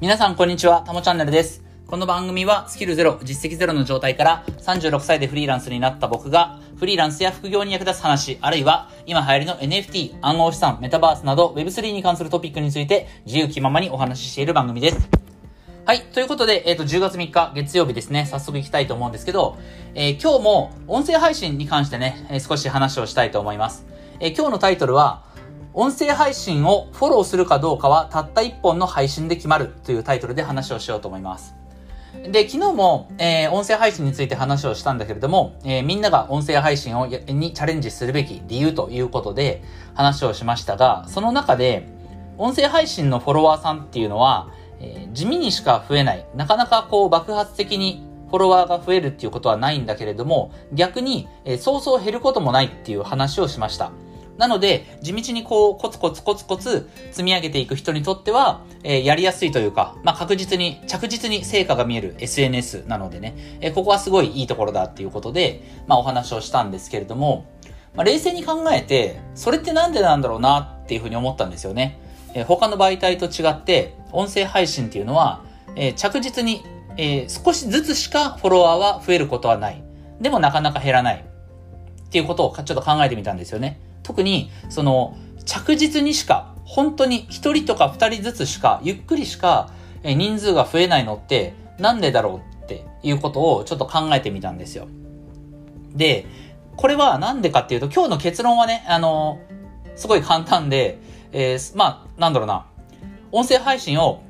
皆さんこんにちは、たもチャンネルです。この番組はスキルゼロ、実績ゼロの状態から36歳でフリーランスになった僕がフリーランスや副業に役立つ話、あるいは今流行りの NFT、暗号資産、メタバースなど Web3 に関するトピックについて自由気ままにお話ししている番組です。はい。ということで、えっ、と、10月3日、月曜日ですね。早速行きたいと思うんですけど、えー今日も音声配信に関してね、えー少し話をしたいと思います。え今日のタイトルは、音声配信をフォローするかどうかはたった1本の配信で決まるというタイトルで話をしようと思います。で、昨日も、えー音声配信について話をしたんだけれども、えーみんなが音声配信をにチャレンジするべき理由ということで話をしましたが、その中で、音声配信のフォロワーさんっていうのは、えー地味にしか増えない。なかなかこう爆発的にフォロワーが増えるっていうことはないんだけれども、逆に、えーそうそう減ることもないっていう話をしました。なので、地道にこう、コツコツコツコツ積み上げていく人にとっては、えーやりやすいというか、まあ、確実に、着実に成果が見える SNS なのでね、えーここはすごいいいところだっていうことで、まあ、お話をしたんですけれども、まあ、冷静に考えて、それってなんでなんだろうなっていうふうに思ったんですよね。えー他の媒体と違って、音声配信っていうのは、えー着実に、えー少しずつしかフォロワーは増えることはない。でもなかなか減らない。っていうことをちょっと考えてみたんですよね。特に、その、着実にしか、本当に一人とか二人ずつしか、ゆっくりしか、人数が増えないのって、なんでだろうっていうことをちょっと考えてみたんですよ。で、これはなんでかっていうと、今日の結論はね、あの、すごい簡単で、えーまあ、なんだろうな、音声配信を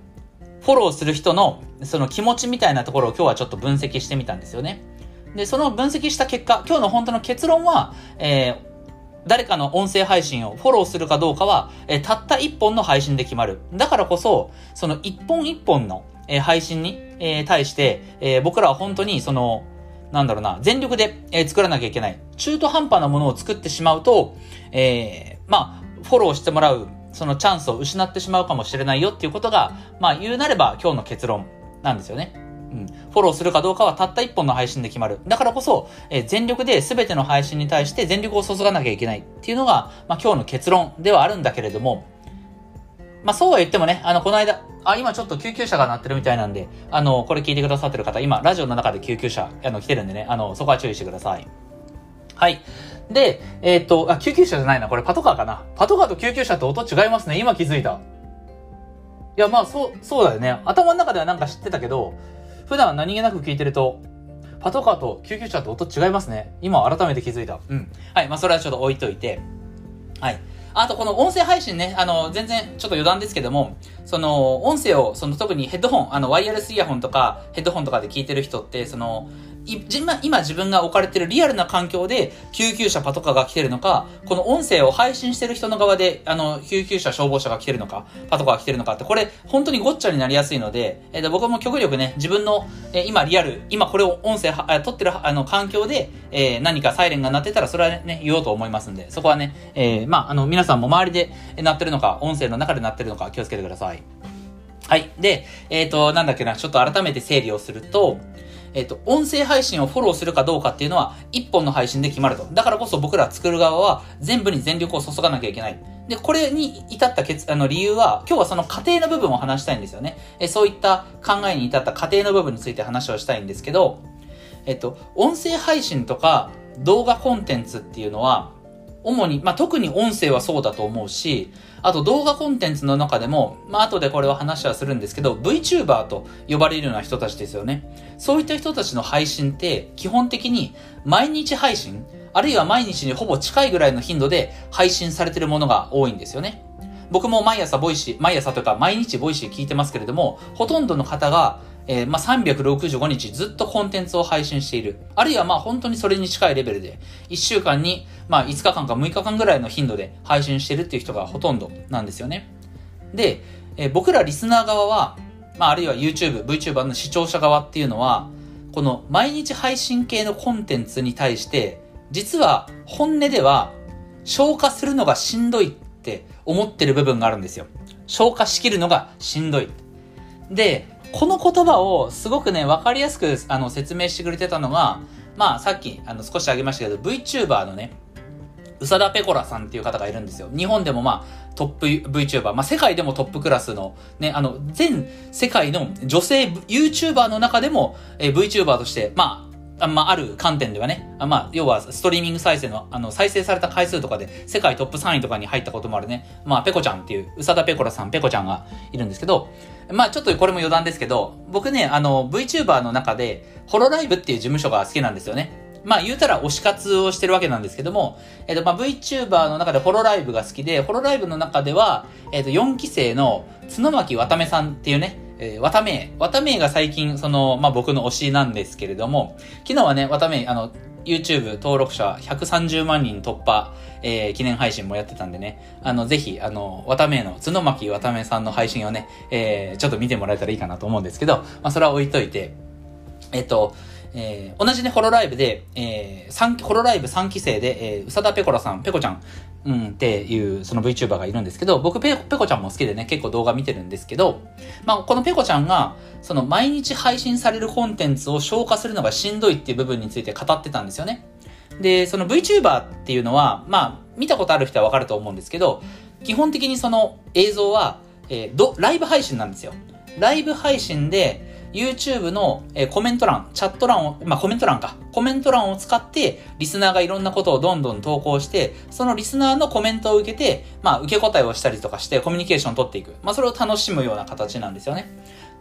フォローする人のその気持ちみたいなところを今日はちょっと分析してみたんですよね。で、その分析した結果、今日の本当の結論は、えー誰かの音声配信をフォローするかどうかは、えたった一本の配信で決まる。だからこそ、その一本一本の、え配信に、え対して、え僕らは本当にその、なんだろうな、全力で、え作らなきゃいけない。中途半端なものを作ってしまうと、えーまあ、フォローしてもらう、そのチャンスを失ってしまうかもしれないよっていうことが、まあ、言うなれば今日の結論なんですよね。うん。フォローするかどうかはたった一本の配信で決まる。だからこそ、えー全力で全ての配信に対して全力を注がなきゃいけないっていうのが、まあ今日の結論ではあるんだけれども、まあそうは言ってもね、あの、この間、あ、今ちょっと救急車が鳴ってるみたいなんで、あの、これ聞いてくださってる方、今、ラジオの中で救急車、あの、来てるんでね、あの、そこは注意してください。はい。で、えーっと、あ、救急車じゃないな。これパトカーかな。パトカーと救急車って音違いますね。今気づいた。いや、まあ、そう、そうだよね。頭の中ではなんか知ってたけど、普段何気なく聞いてると、パトカーと救急車って音違いますね。今改めて気づいた。うん。はい。まあ、それはちょっと置いといて。はい。あと、この音声配信ね、あの、全然ちょっと余談ですけども、その、音声を、その特にヘッドホン、あの、ワイヤレスイヤホンとか、ヘッドホンとかで聞いてる人って、その、い今今自分が置かれてるリアルな環境で救急車パトカーが来てるのか、この音声を配信してる人の側で、あの、救急車消防車が来てるのか、パトカーが来てるのかって、これ本当にごっちゃになりやすいので、えーと僕も極力ね、自分の、えー今リアル、今これを音声は、撮ってるあの環境で、えー何かサイレンが鳴ってたら、それはね、言おうと思いますんで、そこはね、えーまあ、あの、皆さんも周りで鳴ってるのか、音声の中で鳴ってるのか気をつけてください。はい。で、えっ、と、なんだっけな、ちょっと改めて整理をすると、えっ、と、音声配信をフォローするかどうかっていうのは、一本の配信で決まると。だからこそ僕ら作る側は、全部に全力を注がなきゃいけない。で、これに至った結、あの、理由は、今日はその過程の部分を話したいんですよね。えそういった考えに至った過程の部分について話をしたいんですけど、えっと、音声配信とか動画コンテンツっていうのは、主に、まあ、特に音声はそうだと思うし、あと動画コンテンツの中でも、まあ、後でこれは話はするんですけど、VTuber と呼ばれるような人たちですよね。そういった人たちの配信って、基本的に毎日配信、あるいは毎日にほぼ近いぐらいの頻度で配信されてるものが多いんですよね。僕も毎朝 Voicy、毎朝とか毎日 Voicy 聞いてますけれども、ほとんどの方が、えーまあ、365日ずっとコンテンツを配信している。あるいはまあ本当にそれに近いレベルで、1週間にまあ5日間か6日間ぐらいの頻度で配信してるっていう人がほとんどなんですよね。で、えー僕らリスナー側は、まああるいは YouTube、VTuber の視聴者側っていうのは、この毎日配信系のコンテンツに対して、実は本音では消化するのがしんどいって思ってる部分があるんですよ。消化しきるのがしんどい。で、この言葉をすごくね、わかりやすくあの説明してくれてたのが、まあさっきあの少し挙げましたけど、VTuber のね、宇佐田ペコラさんっていう方がいるんですよ。日本でもまあ、トップ VTuber、まあ世界でもトップクラスの、ね、あの、全世界の女性 YouTuber の中でも、えー、VTuber として、まあ、まあ、ある観点ではね、あまあ、要は、ストリーミング再生の、あの、再生された回数とかで、世界トップ3位とかに入ったこともあるね、まあ、ペコちゃんっていう、宇佐田ペコラさん、ペコちゃんがいるんですけど、まあ、ちょっとこれも余談ですけど、僕ね、あの、VTuber の中で、ホロライブっていう事務所が好きなんですよね。まあ言うたら推し活をしてるわけなんですけども、えっ、とまあ VTuber の中でホロライブが好きで、ホロライブの中では、えっ、と4期生の角巻渡目さんっていうね、えー、渡目、渡目が最近、その、まあ僕の推しなんですけれども、昨日はね、渡目、あの、YouTube 登録者130万人突破、えー、記念配信もやってたんでね、あの、ぜひ、あの、渡目の、角巻渡目さんの配信をね、えー、ちょっと見てもらえたらいいかなと思うんですけど、まあ、それは置いといて、えっ、と、えー、同じね、ホロライブで、えー、3、ホロライブ3期生で、えー、うさだペコラさん、ペコちゃん、うん、っていう、その VTuber がいるんですけど、僕ペ、ペコちゃんも好きでね、結構動画見てるんですけど、まあ、このペコちゃんが、その毎日配信されるコンテンツを消化するのがしんどいっていう部分について語ってたんですよね。で、その VTuber っていうのは、まあ、見たことある人はわかると思うんですけど、基本的にその映像は、えー、ライブ配信なんですよ。ライブ配信で、YouTube の、えコメント欄、チャット欄を、まあ、コメント欄か。コメント欄を使って、リスナーがいろんなことをどんどん投稿して、そのリスナーのコメントを受けて、まあ、受け答えをしたりとかして、コミュニケーションを取っていく。まあ、それを楽しむような形なんですよね。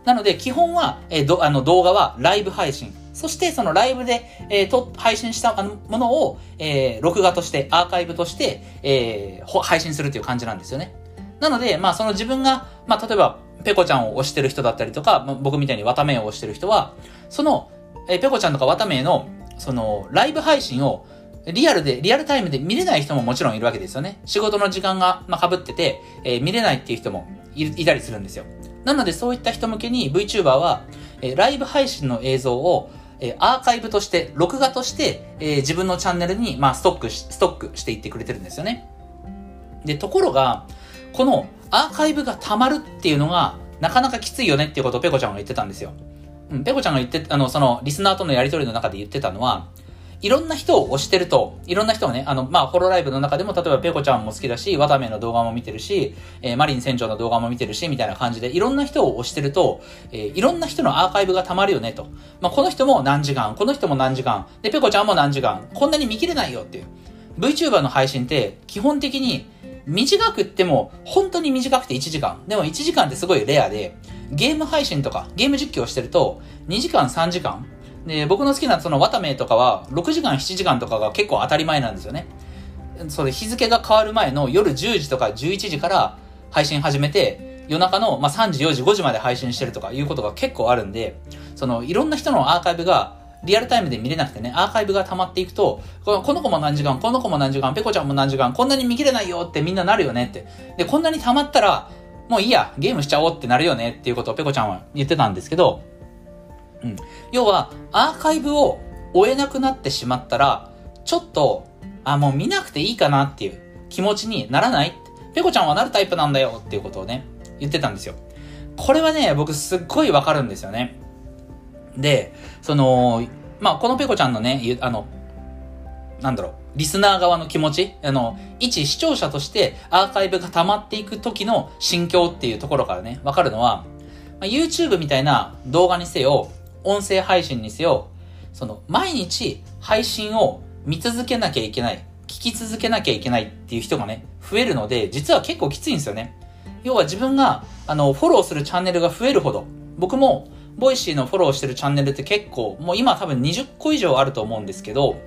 なので、基本は、えー、ど、あの、動画はライブ配信。そして、そのライブで、えー、と、配信したものを、えー、録画として、アーカイブとして、えー、配信するという感じなんですよね。なので、まあ、その自分が、まあ、例えば、ペコちゃんを推してる人だったりとか、僕みたいに綿名を推してる人は、その、えペコちゃんとか綿名の、その、ライブ配信を、リアルで、リアルタイムで見れない人ももちろんいるわけですよね。仕事の時間が、まあ、被ってて、えー、見れないっていう人もいいたりするんですよ。なので、そういった人向けに VTuber は、えー、ライブ配信の映像を、えー、アーカイブとして、録画として、えー、自分のチャンネルに、まあ、ストックし、ストックしていってくれてるんですよね。で、ところが、このアーカイブが溜まるっていうのが、なかなかきついよねっていうことをペコちゃんが言ってたんですよ。うん、ペコちゃんが言って、あの、その、リスナーとのやりとりの中で言ってたのは、いろんな人を推してると、いろんな人をね、あの、まあ、ホロライブの中でも、例えばペコちゃんも好きだし、ワタメの動画も見てるし、えー、マリン船長の動画も見てるし、みたいな感じで、いろんな人を推してると、えー、いろんな人のアーカイブが溜まるよね、と。まあ、この人も何時間、この人も何時間、で、ペコちゃんも何時間、こんなに見切れないよっていう。VTuber の配信って、基本的に、短くっても、本当に短くて1時間。でも1時間ってすごいレアで、ゲーム配信とか、ゲーム実況してると、2時間3時間で、僕の好きなそのワタメとかは、6時間7時間とかが結構当たり前なんですよね。それ日付が変わる前の夜10時とか11時から配信始めて、夜中の、まあ、3時、4時、5時まで配信してるとかいうことが結構あるんで、その、いろんな人のアーカイブがリアルタイムで見れなくてね、アーカイブが溜まっていくと、この子も何時間、この子も何時間、ペコちゃんも何時間、こんなに見切れないよってみんななるよねって。で、こんなに溜まったら、もういいや、ゲームしちゃおうってなるよねっていうことをペコちゃんは言ってたんですけど、うん。要は、アーカイブを追えなくなってしまったら、ちょっと、あ、もう見なくていいかなっていう気持ちにならないペコちゃんはなるタイプなんだよっていうことをね、言ってたんですよ。これはね、僕すっごいわかるんですよね。で、その、まあ、このペコちゃんのね、あの、なんだろう、リスナー側の気持ち、あの、一視聴者としてアーカイブが溜まっていく時の心境っていうところからね、わかるのは、まあ、YouTube みたいな動画にせよ、音声配信にせよ、その、毎日配信を見続けなきゃいけない、聞き続けなきゃいけないっていう人がね、増えるので、実は結構きついんですよね。要は自分が、あの、フォローするチャンネルが増えるほど、僕も、 Voicy のフォローしてるチャンネルって結構、もう今多分20個以上あると思うんですけど、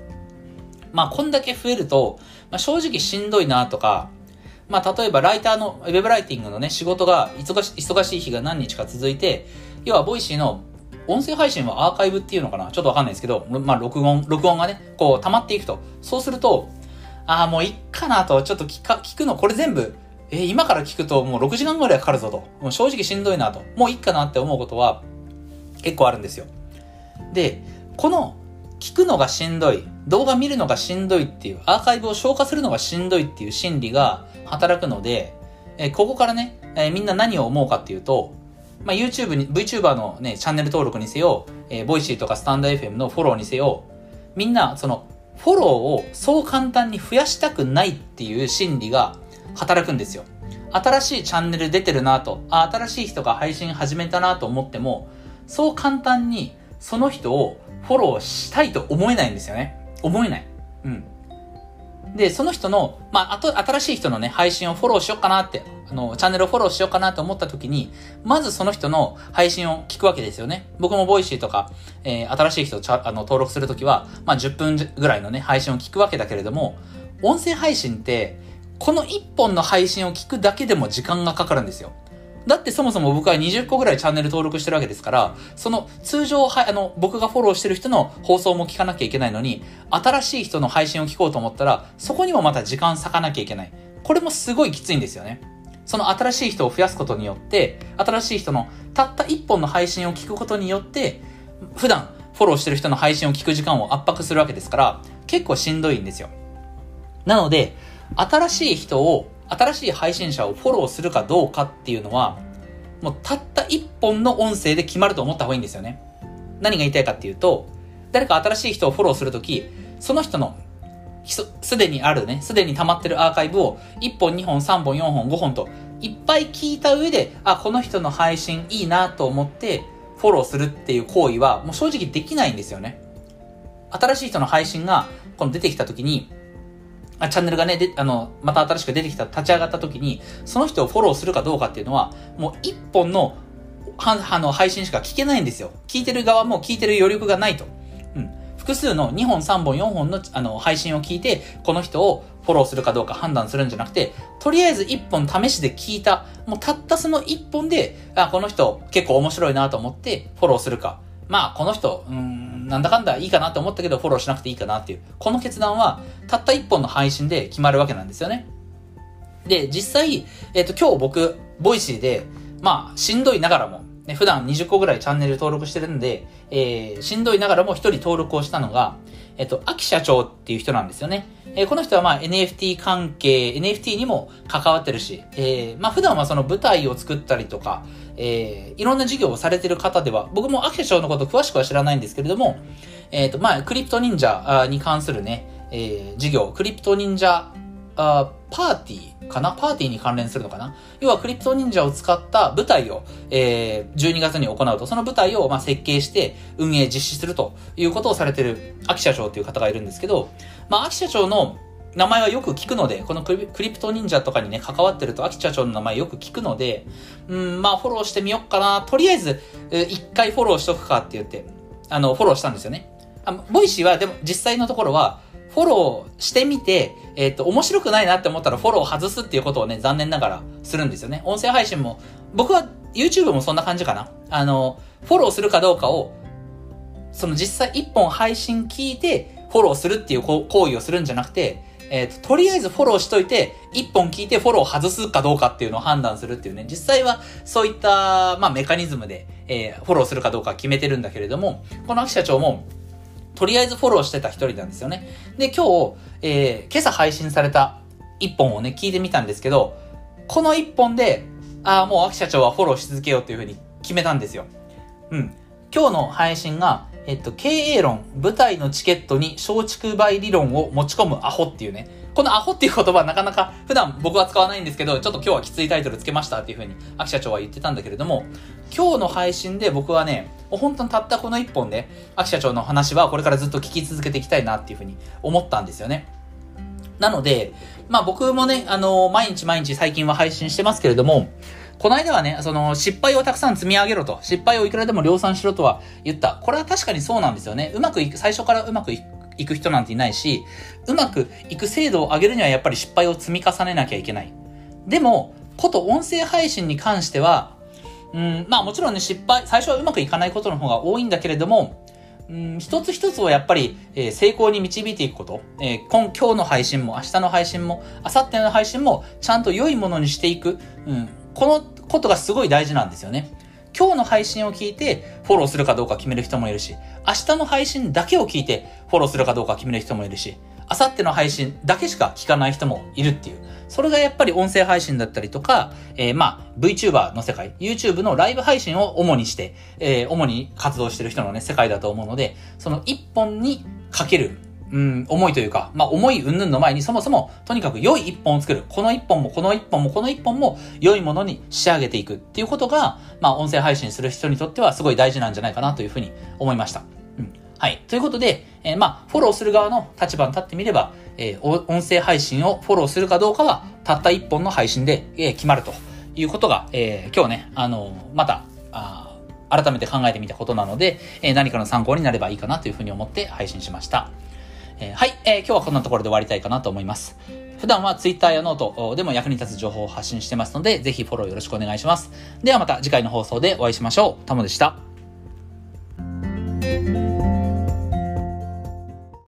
まあこんだけ増えると、まあ、正直しんどいなとか、まあ例えばライターの、ウェブライティングのね、仕事が忙し忙しい日が何日か続いて、要は Voicy の音声配信はアーカイブっていうのかな？ちょっとわかんないですけど、まあ録音、録音がね、こう溜まっていくと。そうすると、ああ、もういっかなと、ちょっと聞か、聞くの、これ全部、えー、今から聞くともう6時間ぐらいかかるぞと。もう正直しんどいなと。もういっかなって思うことは結構あるんですよ。で、この聞くのがしんどい、動画見るのがしんどいっていう、アーカイブを消化するのがしんどいっていう心理が働くので、え、ここからね、え、みんな何を思うかっていうと、まあ、YouTube に、VTuber のね、チャンネル登録にせよ、えー、ボイシーとかスタンド FM のフォローにせよ、みんな、その、フォローをそう簡単に増やしたくないっていう心理が働くんですよ。新しいチャンネル出てるなと、あ、新しい人が配信始めたなと思っても、そう簡単にその人をフォローしたいと思えないんですよね。思えない。うん。で、その人の、まあ、あと、新しい人のね、配信をフォローしようかなって、あの、チャンネルをフォローしようかなと思った時に、まずその人の配信を聞くわけですよね。僕もボイシーとか、えー、新しい人をあの登録するときは、まあ、10分ぐらいのね、配信を聞くわけだけれども、音声配信って、この1本の配信を聞くだけでも時間がかかるんですよ。だってそもそも僕は20個ぐらいチャンネル登録してるわけですから、その通常は、あの、僕がフォローしてる人の放送も聞かなきゃいけないのに、新しい人の配信を聞こうと思ったら、そこにもまた時間割かなきゃいけない。これもすごいきついんですよね。その新しい人を増やすことによって、新しい人のたった1本の配信を聞くことによって、普段フォローしてる人の配信を聞く時間を圧迫するわけですから、結構しんどいんですよ。なので、新しい人を新しい配信者をフォローするかどうかっていうのは、もうたった一本の音声で決まると思った方がいいんですよね。何が言いたいかっていうと、誰か新しい人をフォローするとき、その人のすでにあるね、すでに溜まってるアーカイブを1本、2本、3本、4本、5本といっぱい聞いた上で、あ、この人の配信いいなと思ってフォローするっていう行為はもう正直できないんですよね。新しい人の配信がこの出てきた時に、あチャンネルがね、で、あの、また新しく出てきた、立ち上がった時に、その人をフォローするかどうかっていうのは、もう一本の、は、あの、配信しか聞けないんですよ。聞いてる側も聞いてる余力がないと。うん。複数の2本、3本、4本の、あの、配信を聞いて、この人をフォローするかどうか判断するんじゃなくて、とりあえず1本試しで聞いた、もうたったその1本で、あ、この人結構面白いなと思ってフォローするか。まあ、この人、うん、なんだかんだいいかなって思ったけど、フォローしなくていいかなっていう。この決断は、たった一本の配信で決まるわけなんですよね。で、実際、えっ、ー、と、今日僕、ボイシーで、まあ、しんどいながらも、ね、普段20個ぐらいチャンネル登録してるんで、えー、しんどいながらも一人登録をしたのが、えっ、と、秋社長っていう人なんですよね。えー、この人はまあ NFT 関係、NFT にも関わってるし、えー、まあ普段はその舞台を作ったりとか、えー、いろんな事業をされてる方では、僕も秋社長のこと詳しくは知らないんですけれども、えっ、ー、と、まあ、クリプト忍者に関するね、えー、事業、クリプト忍者あパーティーかな？パーティーに関連するのかな？要はクリプト忍者を使った舞台を、えー、12月に行うと、その舞台を、まあ、設計して運営実施するということをされてる秋社長という方がいるんですけど、まあ、秋社長の名前はよく聞くので、このクリプト忍者とかにね、関わってると、秋社長の名前よく聞くので、うん、まあ、フォローしてみよっかな。とりあえず、一回フォローしとくかって言って、あの、フォローしたんですよね。あ、ボイシーは、でも、実際のところは、フォローしてみて、えっ、ー、と、面白くないなって思ったらフォロー外すっていうことをね、残念ながらするんですよね。音声配信も、僕は YouTube もそんな感じかな。あの、フォローするかどうかを、その実際一本配信聞いて、フォローするっていう行為をするんじゃなくて、えっ、ー、と、とりあえずフォローしといて、一本聞いてフォロー外すかどうかっていうのを判断するっていうね、実際はそういった、まあ、メカニズムで、えー、フォローするかどうか決めてるんだけれども、この秋社長も、とりあえずフォローしてた一人なんですよね。で、今日、えー、今朝配信された一本をね、聞いてみたんですけど、この一本で、ああ、もう秋社長はフォローし続けようっていうふうに決めたんですよ。うん。今日の配信が、えっと、経営論、舞台のチケットに松竹梅理論を持ち込むアホっていうね、このアホっていう言葉はなかなか普段僕は使わないんですけど、ちょっと今日はきついタイトルつけましたっていう風に、秋社長は言ってたんだけれども、今日の配信で僕はね、本当にたったこの一本で、秋社長の話はこれからずっと聞き続けていきたいなっていう風に思ったんですよね。なので、まあ僕もね、あの毎日毎日最近は配信してますけれども、この間はね、その失敗をたくさん積み上げろと、失敗をいくらでも量産しろとは言った。これは確かにそうなんですよね。うまくいく、最初からうまくいく人なんていないし、うまくいく精度を上げるにはやっぱり失敗を積み重ねなきゃいけない。でも、こと音声配信に関しては、うん、まあもちろんね、失敗、最初はうまくいかないことの方が多いんだけれども、うん、一つ一つをやっぱり、えー、成功に導いていくこと、えー、今、今日の配信も、明日の配信も、明後日の配信も、ちゃんと良いものにしていく、うん、このことがすごい大事なんですよね。今日の配信を聞いてフォローするかどうか決める人もいるし、明日の配信だけを聞いてフォローするかどうか決める人もいるし、明後日の配信だけしか聞かない人もいるっていう。それがやっぱり音声配信だったりとか、えー、まあ、VTuber の世界、YouTube のライブ配信を主にして、えー、主に活動してる人のね、世界だと思うので、その一本にかける、うん、思いというか、まあ、思い云々の前にそもそも、とにかく良い一本を作る。この一本も、この一本も、この一本も、良いものに仕上げていくっていうことが、まあ、音声配信する人にとってはすごい大事なんじゃないかなというふうに思いました。はい。ということで、えー、まあ、フォローする側の立場に立ってみれば、えー、音声配信をフォローするかどうかは、たった一本の配信で、えー、決まるということが、えー、今日ね、あのまた、あ改めて考えてみたことなので、え何かの参考になればいいかなというふうに思って配信しました。えはい、え、今日はこんなところで終わりたいかなと思います。普段は Twitter やノートでも役に立つ情報を発信してますので、ぜひフォローよろしくお願いします。ではまた次回の放送でお会いしましょう。タモでした。